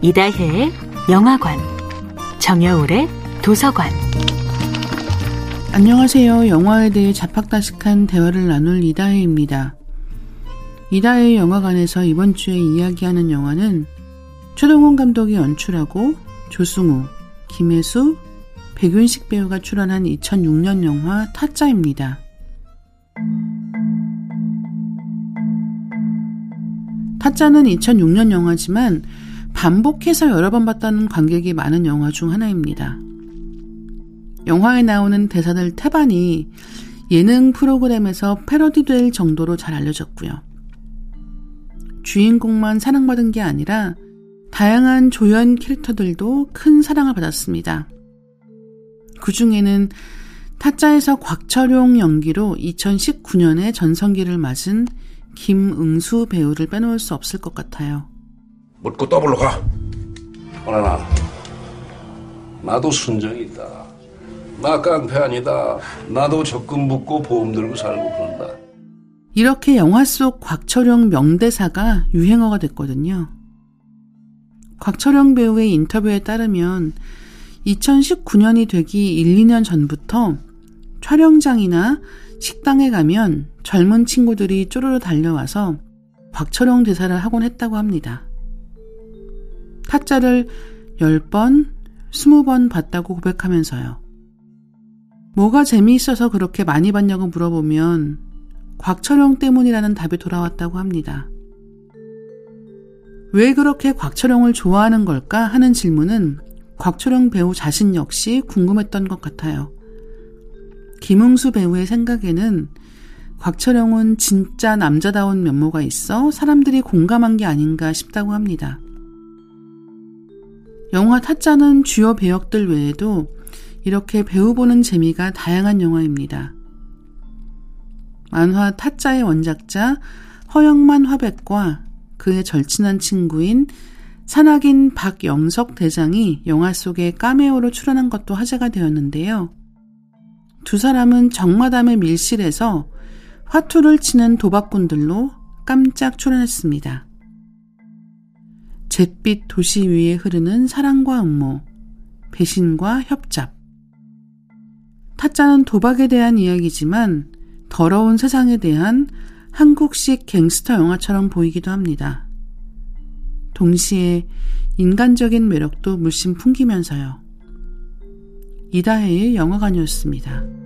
이다혜의 영화관, 정여울의 도서관. 안녕하세요. 영화에 대해 자팍다식한 대화를 나눌 이다혜입니다. 이다혜의 영화관에서 이번 주에 이야기하는 영화는 최동훈 감독이 연출하고 조승우, 김혜수, 백윤식 배우가 출연한 2006년 영화 타짜입니다. 타짜는 2006년 영화지만 반복해서 여러 번 봤다는 관객이 많은 영화 중 하나입니다. 영화에 나오는 대사들 태반이 예능 프로그램에서 패러디될 정도로 잘 알려졌고요. 주인공만 사랑받은 게 아니라 다양한 조연 캐릭터들도 큰 사랑을 받았습니다. 그 중에는 타짜에서 곽철용 연기로 2019년에 전성기를 맞은 김응수 배우를 빼놓을 수 없을 것 같아요. 묻고 더블로 가. 그러나 나도 순정이 있다. 나 깡패 아니다. 나도 적금 붓고 보험 들고 살고 그런다. 이렇게 영화 속 곽철용 명대사가 유행어가 됐거든요. 곽철용 배우의 인터뷰에 따르면 2019년이 되기 1, 2년 전부터 촬영장이나 식당에 가면 젊은 친구들이 쪼르르 달려와서 곽철용 대사를 하곤 했다고 합니다. 타짜를 10번, 20번 봤다고 고백하면서요. 뭐가 재미있어서 그렇게 많이 봤냐고 물어보면 곽철용 때문이라는 답이 돌아왔다고 합니다. 왜 그렇게 곽철용을 좋아하는 걸까 하는 질문은 곽철용 배우 자신 역시 궁금했던 것 같아요. 김웅수 배우의 생각에는 곽철용은 진짜 남자다운 면모가 있어 사람들이 공감한 게 아닌가 싶다고 합니다. 영화 타짜는 주요 배역들 외에도 이렇게 배우 보는 재미가 다양한 영화입니다. 만화 타짜의 원작자 허영만 화백과 그의 절친한 친구인 산악인 박영석 대장이 영화 속에 까메오로 출연한 것도 화제가 되었는데요. 두 사람은 정마담의 밀실에서 화투를 치는 도박꾼들로 깜짝 출연했습니다. 잿빛 도시 위에 흐르는 사랑과 음모, 배신과 협잡. 타짜는 도박에 대한 이야기지만 더러운 세상에 대한 한국식 갱스터 영화처럼 보이기도 합니다. 동시에 인간적인 매력도 물씬 풍기면서요. 이다혜의 영화관이었습니다.